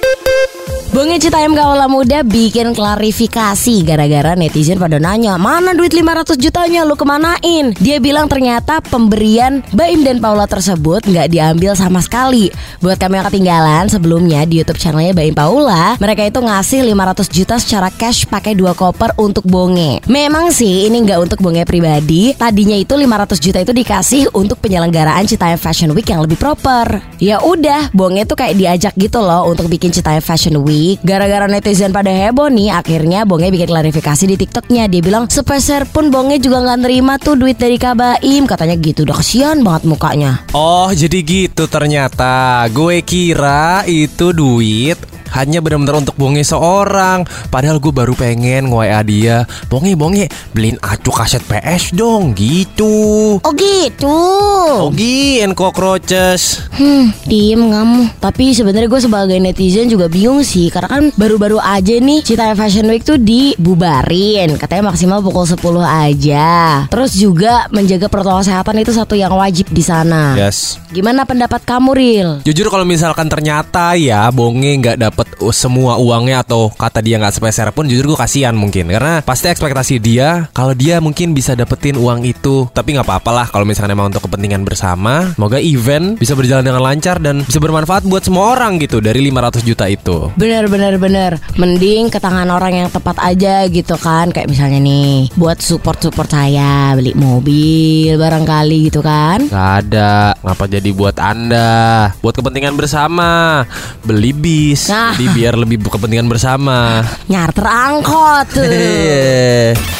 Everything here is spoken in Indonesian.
Thank you. Bonge Citayam Kawula Muda bikin klarifikasi. Gara-gara netizen pada nanya Mana duit 500 jutanya? Lu kemanain? Dia bilang ternyata pemberian Baim dan Paula tersebut nggak diambil sama sekali. Buat kami yang ketinggalan sebelumnya di Youtube channelnya Baim Paula Mereka itu ngasih 500 juta secara cash pakai dua koper untuk Bonge Memang sih ini nggak untuk Bonge pribadi. Tadinya itu 500 juta itu dikasih untuk penyelenggaraan Citayam Fashion Week yang lebih proper. Ya udah Bonge tuh kayak diajak gitu loh untuk bikin Citayam Fashion Week Gara-gara netizen pada heboh nih Akhirnya Bonge bikin klarifikasi di tiktoknya. Dia bilang sepeser pun Bonge juga nggak nerima tuh duit dari Kabaim Katanya gitu udah kesian banget mukanya. Oh jadi gitu ternyata. Gue kira itu duit hanya benar-benar untuk bonge seorang Padahal gue baru pengen nge-WA dia Bonge, bonge, beliin acu kaset PS dong gitu Oh gitu Ogi and cockroaches Hmm, diem kamu. Tapi sebenarnya gue sebagai netizen juga bingung sih, karena kan baru-baru aja nih Cita Fashion Week tuh dibubarin, katanya maksimal pukul 10 aja. Terus juga menjaga protokol kesehatan itu satu yang wajib di sana. Yes Gimana pendapat kamu, Ril? Jujur kalau misalkan ternyata ya bonge nggak dapet uh, semua uangnya atau kata dia nggak sepeser pun jujur gue kasihan mungkin. Karena pasti ekspektasi dia kalau dia mungkin bisa dapetin uang itu tapi nggak apa-apa lah kalau misalkan emang untuk kepentingan bersama. Semoga event bisa berjalan dengan lancar dan bisa bermanfaat buat semua orang gitu dari 500 juta itu. Bener bener bener Mending ke tangan orang yang tepat aja gitu kan. Kayak misalnya nih Buat support-support saya Beli mobil barangkali gitu kan. Gak ada. Ngapa jadi buat anda? Buat kepentingan bersama. Beli bis. Nah. Jadi biar lebih kepentingan bersama Nyarter angkot tuh Hehehe.